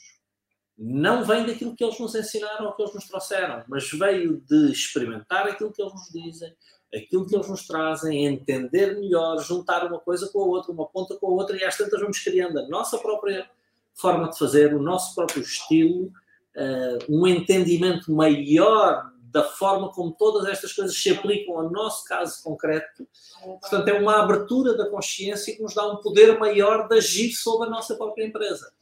não vem daquilo que eles nos ensinaram ou que eles nos trouxeram, mas veio de experimentar aquilo que eles nos dizem, aquilo que eles nos trazem, entender melhor, juntar uma coisa com a outra, uma ponta com a outra, e às tantas vamos criando a nossa própria forma de fazer, o nosso próprio estilo, uh, um entendimento maior da forma como todas estas coisas se aplicam ao nosso caso concreto. Portanto, é uma abertura da consciência que nos dá um poder maior de agir sobre a nossa própria empresa.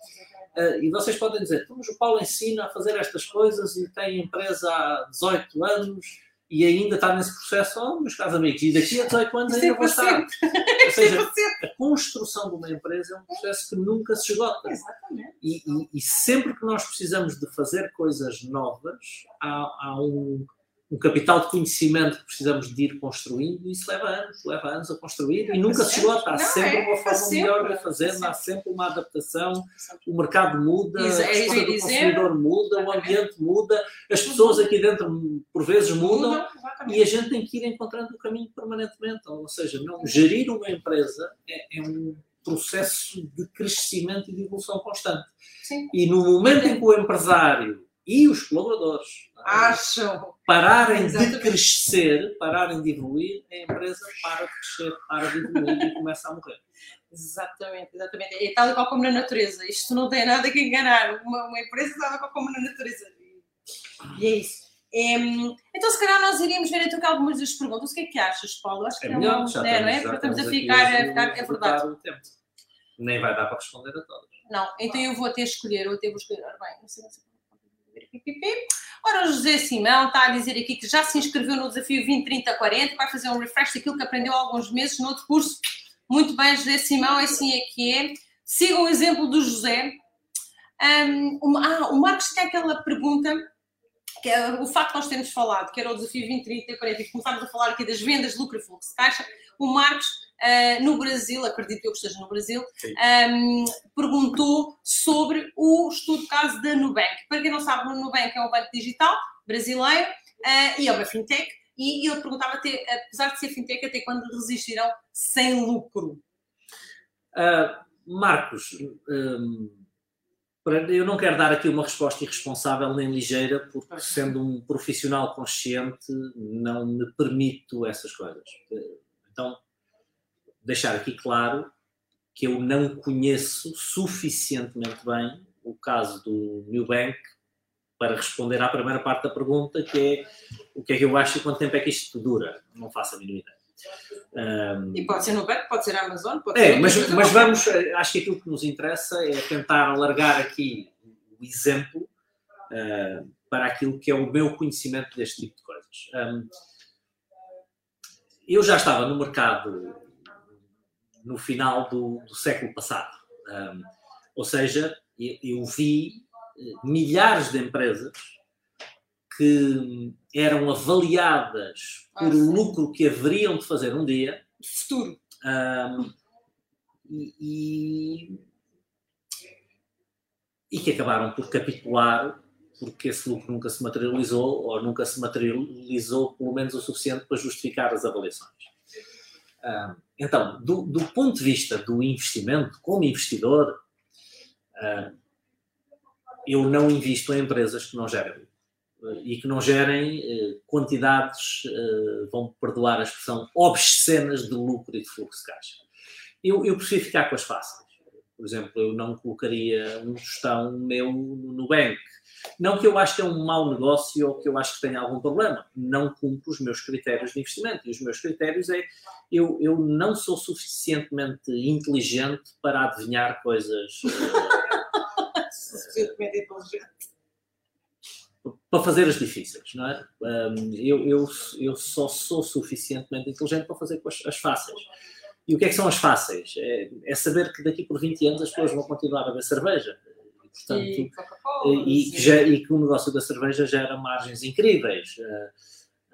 Uh, e vocês podem dizer, então, mas o Paulo ensina a fazer estas coisas e tem empresa há 18 anos e ainda está nesse processo, oh, meus caros amigos, e daqui a 18 anos ainda vou estar. Ou seja, a construção de uma empresa é um processo que nunca se esgota. Exatamente. E, e, e sempre que nós precisamos de fazer coisas novas, há, há um, um capital de conhecimento que precisamos de ir construindo e isso leva anos, leva anos a construir e nunca se esgota. Há sempre é, uma forma sempre, melhor de fazer, há sempre uma adaptação, o mercado muda, a escolha do consumidor muda, o ambiente muda, as pessoas aqui dentro por vezes mudam e a gente tem que ir encontrando o caminho permanentemente. Ou seja, não, gerir uma empresa é, é um processo de crescimento e de evolução constante. Sim. E no momento em que o empresário e os colaboradores Acham. pararem Exatamente. de crescer, pararem de evoluir, a empresa para de crescer, para de evoluir e começa a morrer. Exatamente, exatamente. É tal e qual como na natureza. Isto não tem nada que enganar. Uma, uma empresa tal e qual como na natureza. E é isso. Em, então, se calhar, nós iríamos ver então algumas das perguntas. O que é que achas, Paulo? Acho que É é, melhor, já é, não é? já Porque estamos a ficar, a ficar. É verdade. o tempo. Nem vai dar para responder a todas. Não, então eu vou ter escolher, eu até vou escolher. Ora bem, não sei, não sei. Ora, o José Simão está a dizer aqui que já se inscreveu no desafio 20, 30, 40, vai fazer um refresh daquilo que aprendeu há alguns meses no outro curso. Muito bem, José Simão, assim é que é. Sigam o exemplo do José. Um, ah, o Marcos tem aquela pergunta, que é o facto de nós termos falado, que era o desafio 20, 30 e 40, e começámos a falar aqui das vendas, lucro e fluxo de caixa. O Marcos, ah, no Brasil, acredito eu que esteja no Brasil, um, perguntou sobre o estudo de caso da Nubank. Para quem não sabe, o Nubank é um banco digital brasileiro ah, e é uma fintech. E ele perguntava, até, apesar de ser fintech, até quando resistirão sem lucro? Ah, Marcos, para- eu não quero dar aqui uma resposta irresponsável nem ligeira, porque sendo um profissional consciente não me permito essas coisas. Então, deixar aqui claro que eu não conheço suficientemente bem o caso do Nubank para responder à primeira parte da pergunta, que é o que é que eu acho e quanto tempo é que isto dura. Não faço a mínima ideia. Hum, E pode ser Nubank, pode ser Amazon, pode é, ser... mas, outra mas vamos, eh, acho que aquilo que nos interessa é tentar alargar aqui o exemplo eh, para aquilo que é o meu conhecimento deste tipo de coisas. Hum, eu já estava no mercado no final do, do século passado. Hum, ou seja, eu, eu vi eh, milhares de empresas que eram avaliadas Ah, por o lucro que haveriam de fazer um dia Futuro. um, e, e, e que acabaram por capitular porque esse lucro nunca se materializou ou nunca se materializou pelo menos o suficiente para justificar as avaliações. Um, então, do, do ponto de vista do investimento, como investidor, um, eu não invisto em empresas que não gerem eh, e que não gerem eh, quantidades, eh, vão perdoar a expressão, obscenas de lucro e de fluxo de caixa. Eu, eu prefiro ficar com as fáceis. Por exemplo, eu não colocaria um tostão meu no Nubank. Não que eu acho que é um mau negócio ou que eu acho que tenha algum problema. Não cumpro os meus critérios de investimento. E os meus critérios é eu, eu não sou suficientemente inteligente para adivinhar coisas Suficientemente inteligente. para fazer as difíceis, não é? Um, eu, eu, eu só sou suficientemente inteligente para fazer as fáceis. E o que é que são as fáceis? É, é saber que daqui por 20 anos as pessoas vão continuar a beber cerveja. E, portanto, E e, que já- e que o negócio da cerveja gera margens incríveis.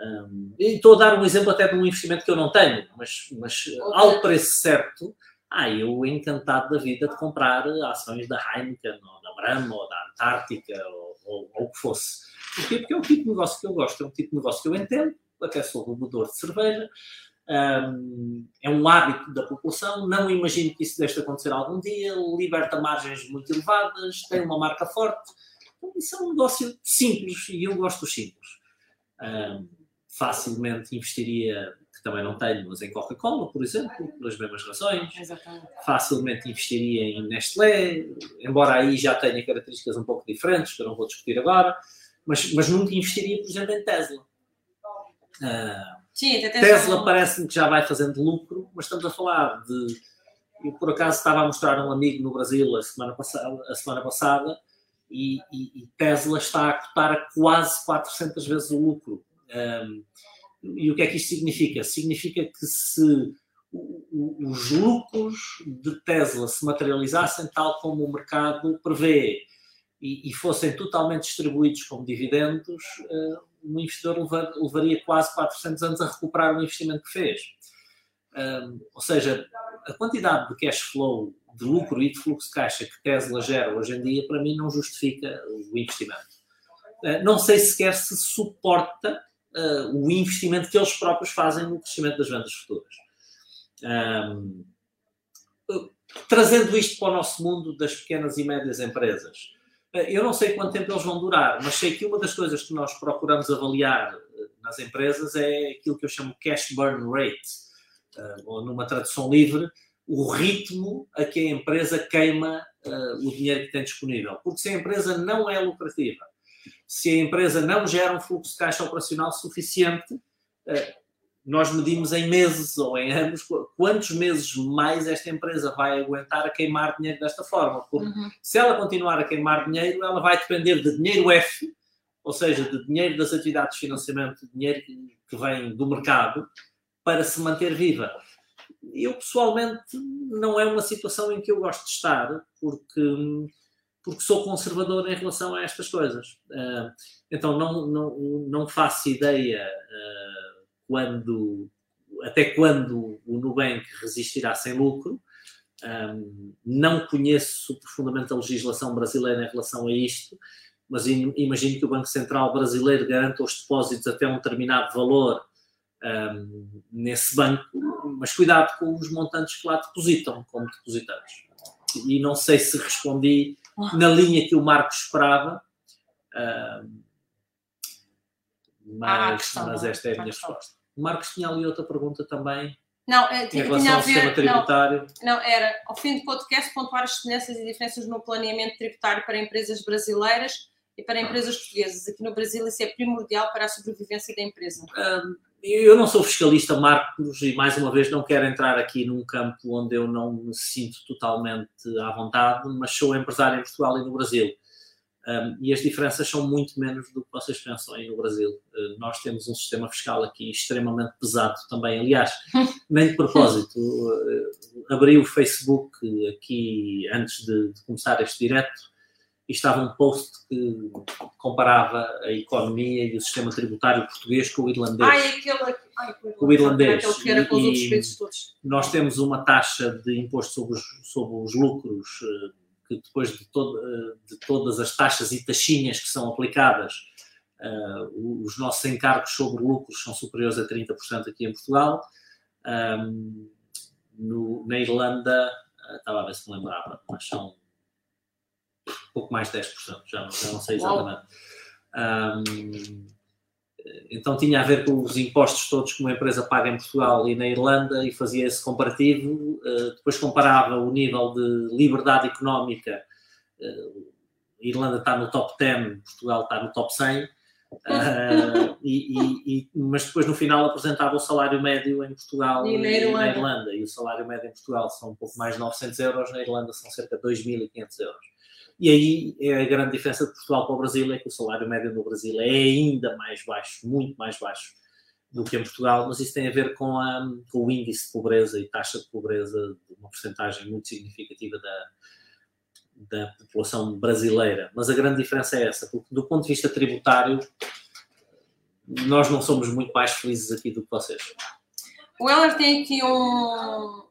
Um, e estou a dar um exemplo até de um investimento que eu não tenho, mas, mas uh, ao preço certo, ah, eu encantado da vida de comprar ações da Heineken, ou da Brahma, ou da Antártica, ou, ou, ou o que fosse. Porquê? Porque é um tipo de negócio que eu gosto, é um tipo de negócio que eu entendo, até sou bebedor de cerveja, um, é um hábito da população, não imagino que isso deixe de acontecer algum dia, liberta margens muito elevadas, tem uma marca forte. Então, isso é um negócio simples e eu gosto dos simples. Um, facilmente investiria, que também não tenho, mas em Coca-Cola, por exemplo, pelas mesmas razões. Exatamente. Facilmente investiria em Nestlé, embora aí já tenha características um pouco diferentes, que eu não vou discutir agora, mas, mas nunca investiria, por exemplo, em Tesla. Sim, até Tesla parece-me que já vai fazendo lucro, mas estamos a falar de. Eu, por acaso, estava a mostrar a um amigo no Brasil a semana passada, a semana passada e, e- e Tesla está a cotar a quase 400 vezes o lucro. Um, e o que é que isto significa? Significa que se os lucros de Tesla se materializassem tal como o mercado prevê e, e fossem totalmente distribuídos como dividendos, eh, um investidor leva- levaria quase 400 anos a recuperar o investimento que fez. Ou seja, a quantidade de cash flow, de lucro e de fluxo de caixa que Tesla gera hoje em dia, para mim, não justifica o investimento. Uh, não sei sequer se suporta uh, o investimento que eles próprios fazem no crescimento das vendas futuras. Um, trazendo isto para o nosso mundo das pequenas e médias empresas. Eu não sei quanto tempo eles vão durar, mas sei que uma das coisas que nós procuramos avaliar nas empresas é aquilo que eu chamo cash burn rate, ou numa tradução livre, o ritmo a que a empresa queima o dinheiro que tem disponível. Porque se a empresa não é lucrativa, se a empresa não gera um fluxo de caixa operacional suficiente, nós medimos em meses ou em anos quantos meses mais esta empresa vai aguentar a queimar dinheiro desta forma. Porque uhum. se ela continuar a queimar dinheiro, ela vai depender de dinheiro F, ou seja, de dinheiro das atividades de financiamento, de dinheiro que vem do mercado, para se manter viva. Eu, pessoalmente, não é uma situação em que eu gosto de estar, porque, porque sou conservador em relação a estas coisas. Ah, então, não, não, não faço ideia ah, quando, até quando o Nubank resistirá sem lucro. Um, não conheço profundamente a legislação brasileira em relação a isto, mas imagino que o Banco Central brasileiro garanta os depósitos até um determinado valor um, nesse banco, mas cuidado com os montantes que lá depositam como depositantes. E não sei se respondi na linha que o Marco esperava, um, mas, ah, mas esta é a minha resposta. O Marcos tinha ali outra pergunta também. Não, é, tinha, tinha a ver, tributário. Não, não, era ao fim do podcast pontuar as semelhanças e diferenças no planeamento tributário para empresas brasileiras e para empresas portuguesas. Aqui no Brasil isso é primordial para a sobrevivência da empresa. Um, eu não sou fiscalista, Marcos, e mais uma vez não quero entrar aqui num campo onde eu não me sinto totalmente à vontade, mas sou empresário em Portugal e no Brasil. Um, e as diferenças são muito menos do que vocês pensam aí no Brasil. Uh, nós temos um sistema fiscal aqui extremamente pesado também. Aliás, nem de propósito, uh, abri o Facebook aqui antes de, de, começar este direto e estava um post que comparava a economia e o sistema tributário português com o irlandês. Ai, aquele, ai, o irlandês. Aquele que era com os outros países todos. Nós temos uma taxa de imposto sobre os, sobre os lucros uh, que depois de, todo, eh, de todas as taxas e taxinhas que são aplicadas, uh, os nossos encargos sobre lucros são superiores a 30% aqui em Portugal. Um, no, na Irlanda, uh, estava a ver se me lembrava, mas são pouco mais de 10%, já, já não sei exatamente. Um, então tinha a ver com os impostos todos que uma empresa paga em Portugal e na Irlanda e fazia esse comparativo. Eh, depois comparava o nível de liberdade económica. Eh, a Irlanda está no top 10, Portugal está no top 100. Uh, eh, e, e, mas depois no final apresentava o salário médio em Portugal e na, e na Irlanda. E o salário médio em Portugal são um pouco mais de 900 euros, na Irlanda são cerca de 2.500 euros. E aí é a grande diferença de Portugal para o Brasil é que o salário médio no Brasil é ainda mais baixo, muito mais baixo do que em Portugal, mas isso tem a ver com, a, com o índice de pobreza e taxa de pobreza de uma porcentagem muito significativa da, da população brasileira. Mas a grande diferença é essa, porque do ponto de vista tributário, nós não somos muito mais felizes aqui do que vocês. O Heller tem aqui um,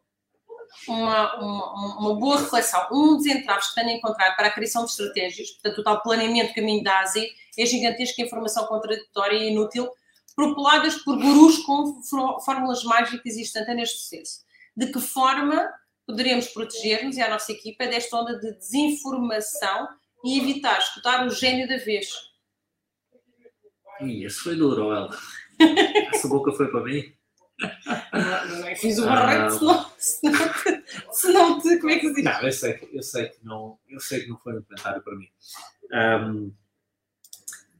uma, uma, uma, boa reflexão. Um dos entraves que tenho encontrado para a criação de estratégias, portanto, o tal planeamento caminho da Ásia, é gigantesca informação contraditória e inútil, propuladas por gurus com fórmulas mágicas e instantâneas de sucesso. De que forma poderemos proteger-nos e a nossa equipa desta onda de desinformação e evitar escutar o gênio da vez? Ih, esse foi duro, ela. Essa boca foi para mim. Não, é fiz o barreto, senão, senão, te, senão te, como é que se diz? Não, eu sei, eu sei que não, eu sei que não foi um comentário para mim. Um,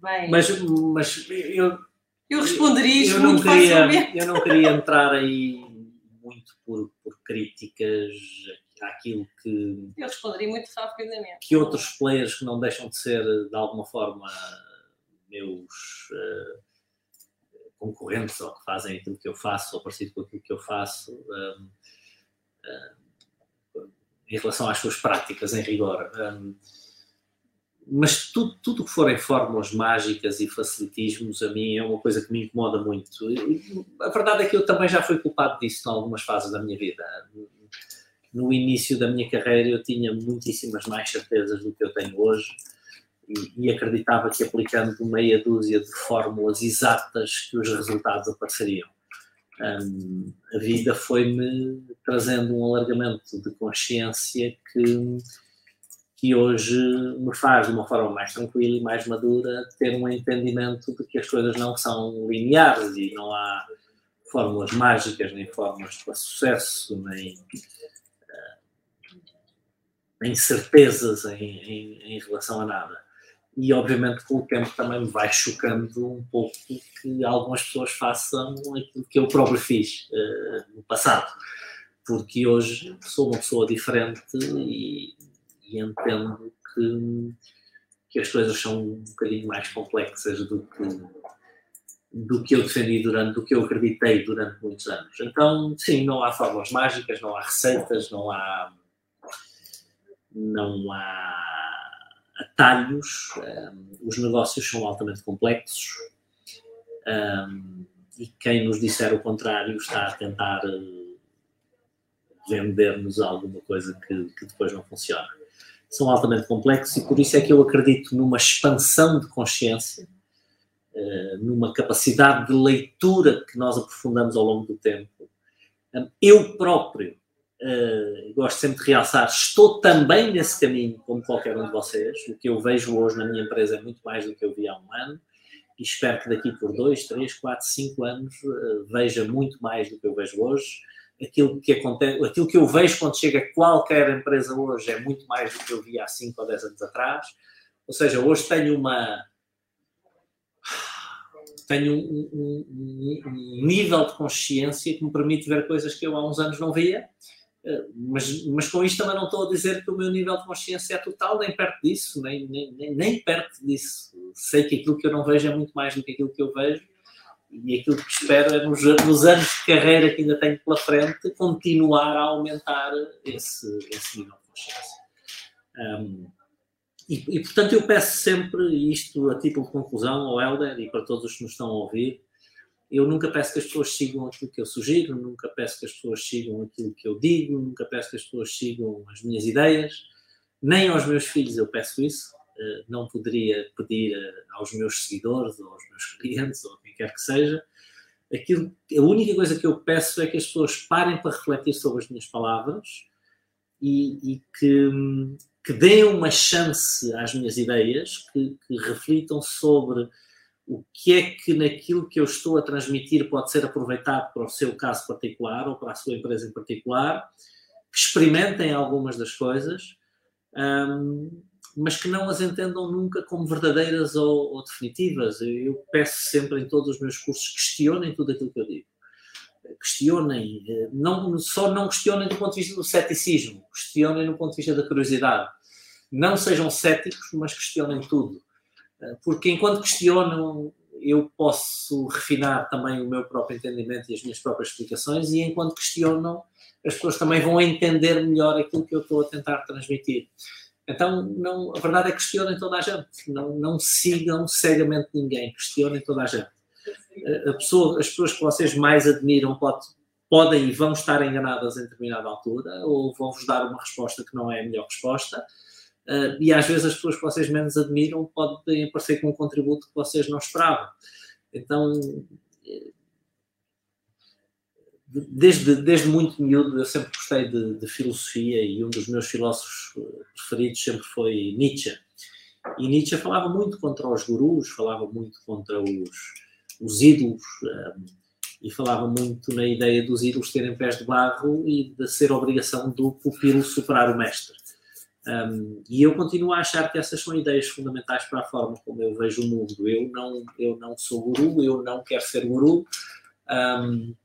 Bem, mas, mas eu, eu responderia isto eu muito não queria, Eu não queria entrar aí muito por, por críticas àquilo que. Eu responderia muito rapidamente. Que outros players que não deixam de ser, de alguma forma, meus. Uh, concorrentes ou que fazem aquilo que eu faço ou parecido com aquilo que eu faço um, um, em relação às suas práticas em rigor. Um, mas tudo, tudo que forem fórmulas mágicas e facilitismos, a mim é uma coisa que me incomoda muito. A verdade é que eu também já fui culpado disso em algumas fases da minha vida. No início da minha carreira eu tinha muitíssimas mais certezas do que eu tenho hoje e, acreditava que aplicando meia dúzia de fórmulas exatas que os resultados apareceriam. Um, a vida foi-me trazendo um alargamento de consciência que, que hoje me faz, de uma forma mais tranquila e mais madura, ter um entendimento de que as coisas não são lineares e não há fórmulas mágicas, nem fórmulas para sucesso, nem, uh, nem certezas em, em, em relação a nada e obviamente com o tempo também me vai chocando um pouco que algumas pessoas façam aquilo que eu próprio fiz uh, no passado, porque hoje sou uma pessoa diferente e, e, entendo que, que as coisas são um bocadinho mais complexas do que do que eu defendi durante, do que eu acreditei durante muitos anos. Então, sim, não há fórmulas mágicas, não há receitas, não há não há atalhos, um, os negócios são altamente complexos um, e quem nos disser o contrário está a tentar uh, vender-nos alguma coisa que, que depois não funciona. São altamente complexos e por isso é que eu acredito numa expansão de consciência, uh, numa capacidade de leitura que nós aprofundamos ao longo do tempo. Um, eu próprio uh, gosto sempre de realçar, estou também nesse caminho como qualquer um de vocês. O que eu vejo hoje na minha empresa é muito mais do que eu vi há um ano e espero que daqui por dois, três, quatro, cinco anos uh, veja muito mais do que eu vejo hoje. Aquilo que, acontece, aquilo que eu vejo quando chega a qualquer empresa hoje é muito mais do que eu vi há cinco ou dez anos atrás. Ou seja, hoje tenho uma, tenho um, um, um, nível de consciência que me permite ver coisas que eu há uns anos não via mas, mas com isto também não estou a dizer que o meu nível de consciência é total, nem perto disso, nem, nem, nem, perto disso. Sei que aquilo que eu não vejo é muito mais do que aquilo que eu vejo e aquilo que espero é nos, nos anos de carreira que ainda tenho pela frente continuar a aumentar esse, esse nível de consciência. Um, e, e, portanto eu peço sempre isto a título de conclusão ao Helder e para todos os que nos estão a ouvir, eu nunca peço que as pessoas sigam aquilo que eu sugiro, nunca peço que as pessoas sigam aquilo que eu digo, nunca peço que as pessoas sigam as minhas ideias, nem aos meus filhos eu peço isso. Eh, não poderia pedir eh, aos meus seguidores ou aos meus clientes ou quem quer que seja. Aquilo, a única coisa que eu peço é que as pessoas parem para refletir sobre as minhas palavras e, e que, que deem uma chance às minhas ideias, que, que reflitam sobre o que é que naquilo que eu estou a transmitir pode ser aproveitado para o seu caso particular ou para a sua empresa em particular, que experimentem algumas das coisas, um, mas que não as entendam nunca como verdadeiras ou, ou, definitivas. Eu peço sempre em todos os meus cursos, questionem tudo aquilo que eu digo. Questionem, eh, não, só não questionem do ponto de vista do ceticismo, questionem no ponto de vista da curiosidade. Não sejam céticos, mas questionem tudo porque enquanto questionam, eu posso refinar também o meu próprio entendimento e as minhas próprias explicações, e enquanto questionam, as pessoas também vão entender melhor aquilo que eu estou a tentar transmitir. Então, não, a verdade é que questionem toda a gente, não, não sigam cegamente ninguém, questionem toda a gente. A pessoa, as pessoas que vocês mais admiram pode, podem e vão estar enganadas em determinada altura, ou vão-vos dar uma resposta que não é a melhor resposta, Uh, e às vezes as pessoas que vocês menos admiram podem aparecer com um contributo que vocês não esperavam. Então, desde, desde muito miúdo, eu sempre gostei de, de, filosofia e um dos meus filósofos preferidos sempre foi Nietzsche. E Nietzsche falava muito contra os gurus, falava muito contra os, os ídolos, um, ah, e falava muito na ideia dos ídolos terem pés de barro e de ser obrigação do pupilo superar o mestre. Um, e eu continuo a achar que essas são ideias fundamentais para a forma como eu vejo o mundo. Eu não, eu não sou guru, eu não quero ser guru. Um,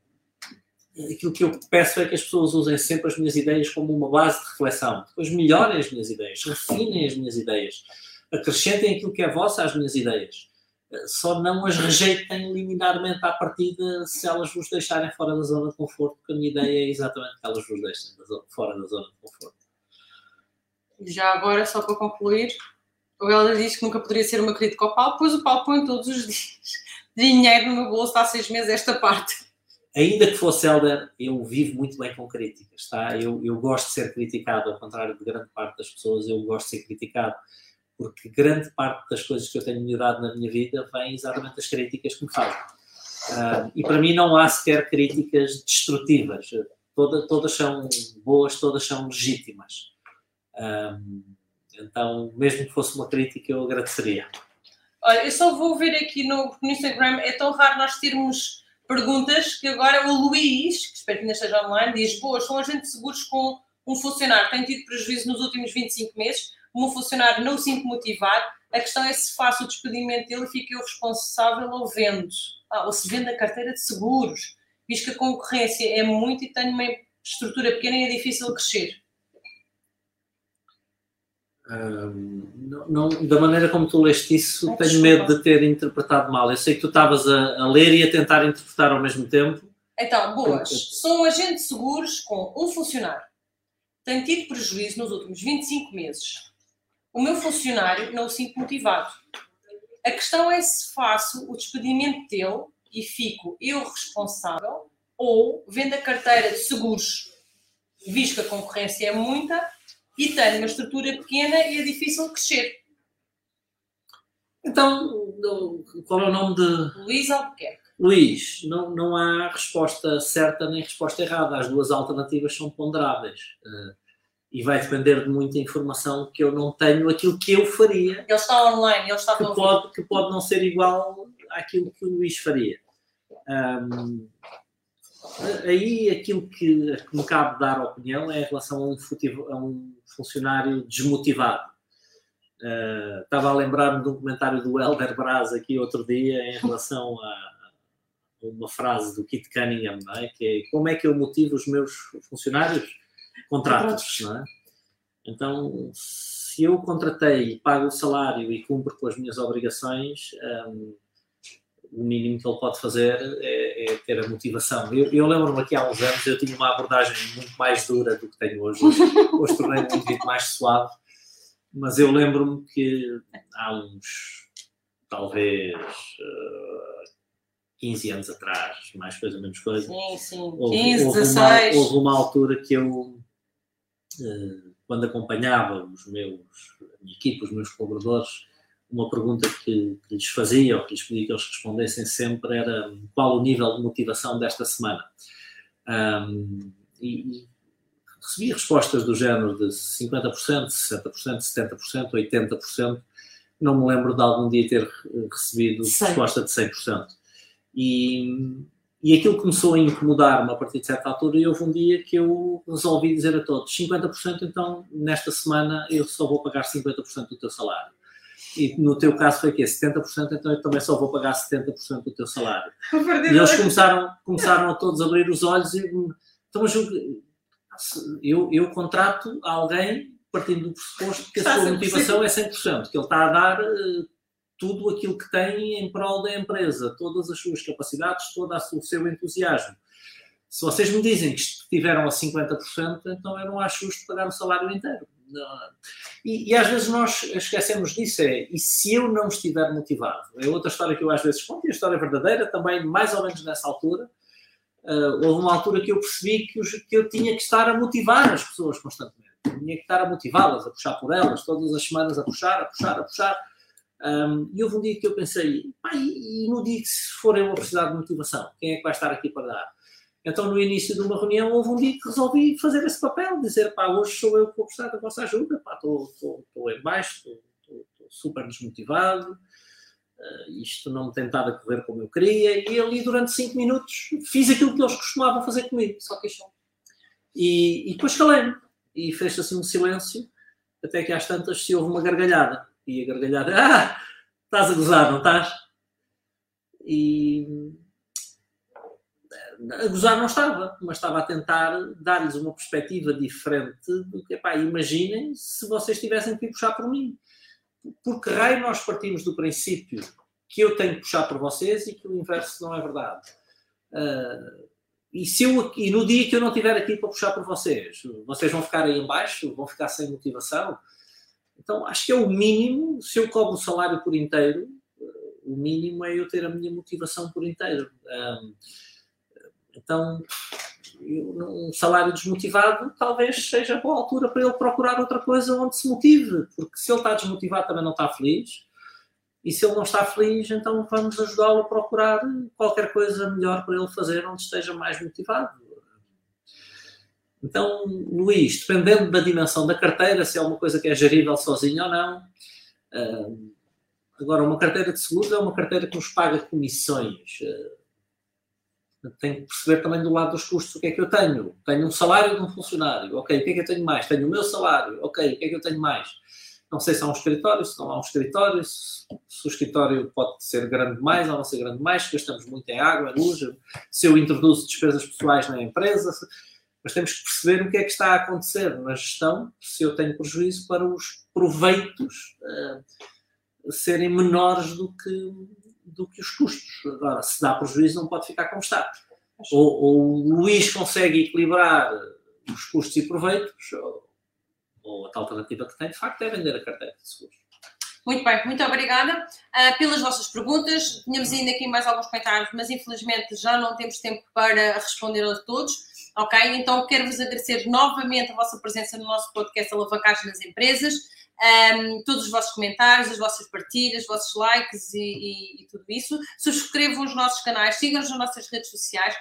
aquilo que eu peço é que as pessoas usem sempre as minhas ideias como uma base de reflexão. Depois melhorem as minhas ideias, refinem as minhas ideias, acrescentem aquilo que é vosso às minhas ideias. Só não as rejeitem liminarmente à partida se elas vos deixarem fora da zona de conforto, porque a minha ideia é exatamente que elas vos deixem fora da zona de conforto. Já agora, só para concluir, o Helder diz que nunca poderia ser uma crítica ao Paulo, pois o Paulo põe todos os dias dinheiro no meu bolso há seis meses esta parte. Ainda que fosse Helder, eu vivo muito bem com críticas, tá? Eu, eu gosto de ser criticado, ao contrário de grande parte das pessoas, eu gosto de ser criticado, porque grande parte das coisas que eu tenho melhorado na minha vida vem exatamente das críticas que me fazem. Uh, e para mim não há sequer críticas destrutivas. Toda, todas são boas, todas são legítimas. Um, então, mesmo que fosse uma crítica, eu agradeceria. Olha, eu só vou ver aqui no, no Instagram, é tão raro nós termos perguntas que agora o Luís, que espero que ainda esteja online, diz: Boas, são agentes seguros com um funcionário tem tido prejuízo nos últimos 25 meses, um funcionário não sinto motivado, a questão é se faço o despedimento dele e fico eu responsável ou vendo. Ah, ou se vendo a carteira de seguros, visto que a concorrência é muito e tenho uma estrutura pequena e é difícil crescer. Não, não, da maneira como tu leste isso, é tenho medo de ter interpretado mal. Eu sei que tu estavas a, a, ler e a tentar interpretar ao mesmo tempo. Então, boas. Sou um agente de seguros com um funcionário. Tenho tido prejuízo nos últimos 25 meses. O meu funcionário não o sinto motivado. A questão é se faço o despedimento dele e fico eu responsável ou vendo a carteira de seguros, visto que a concorrência é muita, e tenho uma estrutura pequena e é difícil crescer. Então, qual é o nome de. Luís Albuquerque. Luís, não, não há resposta certa nem resposta errada. As duas alternativas são ponderáveis. Uh, e vai depender de muita informação que eu não tenho, aquilo que eu faria. Ele está online, ele está que pode, que pode não ser igual àquilo que o Luís faria. Um, aí aquilo que, que, me cabe dar opinião é em relação a um, a um funcionário desmotivado. Uh, estava a lembrar-me de um comentário do Helder Braz aqui outro dia em relação a uma frase do Kit Cunningham, é? que é como é que eu motivo os meus funcionários? Contratos, não é? Então, se eu contratei, pago o salário e cumpro com as minhas obrigações, um, o mínimo que ele pode fazer é, é ter a motivação. Eu, eu lembro-me aqui há uns anos, eu tinha uma abordagem muito mais dura do que tenho hoje. Hoje, tornei-me muito mais suave, mas eu lembro-me que há uns, talvez, uh, 15 anos atrás, mais coisa, menos coisa. Sim, sim. Houve, 15, houve 16. Uma, houve uma altura que eu, uh, quando acompanhava os meus, a minha equipe, os meus colaboradores, uma pergunta que, que, lhes fazia ou que lhes pedia que eles respondessem sempre era qual o nível de motivação desta semana. Um, e, e recebi respostas do género de 50%, 60%, 70%, 80%. Não me lembro de algum dia ter recebido Sei. resposta de 100%. E, e aquilo começou a incomodar-me a partir de certa altura e houve um dia que eu resolvi dizer a todos 50% então nesta semana eu só vou pagar 50% do teu salário e no teu caso foi que 70%, então eu também só vou pagar 70% do teu salário. E eles começaram, começaram a todos abrir os olhos e então, eu, eu contrato alguém partindo do pressuposto que a sua motivação é 100%, que ele está a dar uh, tudo aquilo que tem em prol da empresa, todas as suas capacidades, todo o seu entusiasmo. Se vocês me dizem que estiveram a 50%, então eu não acho justo pagar o salário inteiro. E, e, às vezes nós esquecemos disso, é, e se eu não estiver motivado? É outra história que eu às vezes conto, e a história verdadeira, também mais ou menos nessa altura, uh, houve uma altura que eu percebi que, os, que, eu tinha que estar a motivar as pessoas constantemente, eu tinha que estar a motivá-las, a puxar por elas, todas as semanas a puxar, a puxar, a puxar, um, e houve um dia que eu pensei, e, e no dia que se for eu a precisar de motivação, quem é que vai estar aqui para dar? Então, no início de uma reunião, houve um dia que resolvi fazer esse papel, dizer, pá, hoje sou eu que vou precisar da vossa ajuda, pá, estou em baixo, estou super desmotivado, uh, isto não me tem estado a correr como eu queria, e ali durante cinco minutos fiz aquilo que eles costumavam fazer comigo, só que E, e depois calei-me, e fez assim um silêncio, até que às tantas se houve uma gargalhada, e a gargalhada, ah, estás a gozar, não estás? E a gozar não estava, mas estava a tentar dar-lhes uma perspectiva diferente do que, pá, imaginem se vocês tivessem que puxar por mim. Por que raio nós partimos do princípio que eu tenho que puxar por vocês e que o inverso não é verdade? Uh, e, se eu, e no dia que eu não estiver aqui para puxar por vocês, vocês vão ficar aí embaixo, vão ficar sem motivação. Então, acho que é o mínimo, se eu cobro o salário por inteiro, o mínimo é eu ter a minha motivação por inteiro. Um, então, um salário desmotivado talvez seja boa altura para ele procurar outra coisa onde se motive, porque se ele está desmotivado também não está feliz. e se ele não está feliz, então vamos ajudá-lo a procurar qualquer coisa melhor para ele fazer onde esteja mais motivado. Então, Luís, dependendo da dimensão da carteira, se é uma coisa que é gerível sozinho ou não. Uh, agora, uma carteira de seguros é uma carteira que nos paga comissões. Tenho que perceber também do lado dos custos o que é que eu tenho. Tenho um salário de um funcionário, ok, o que é que eu tenho mais? Tenho o meu salário, ok, o que é que eu tenho mais? Não sei se há um escritório, se não há um escritório, se, se o escritório pode ser grande demais ou não ser grande demais, gastamos muito em água, luz, se eu introduzo despesas pessoais na empresa, mas temos que perceber o que é que está a acontecer na gestão, se eu tenho prejuízo para os proveitos uh, serem menores do que, do que os custos. Agora, se dá prejuízo, não pode ficar como está. Ou, ou o Luís consegue equilibrar os custos e proveitos, ou a alternativa que tem, de facto, é vender a carteira de seguros. Muito bem, muito obrigada uh, pelas vossas perguntas. Tínhamos ainda aqui mais alguns comentários, mas infelizmente já não temos tempo para responder a todos. Ok? Então quero-vos agradecer novamente a vossa presença no nosso podcast Alavancagem nas Empresas. Um, todos os vossos comentários, as vossas partilhas, os vossos likes e, e, e tudo isso. Subscrevam os nossos canais, sigam-nos nas nossas redes sociais.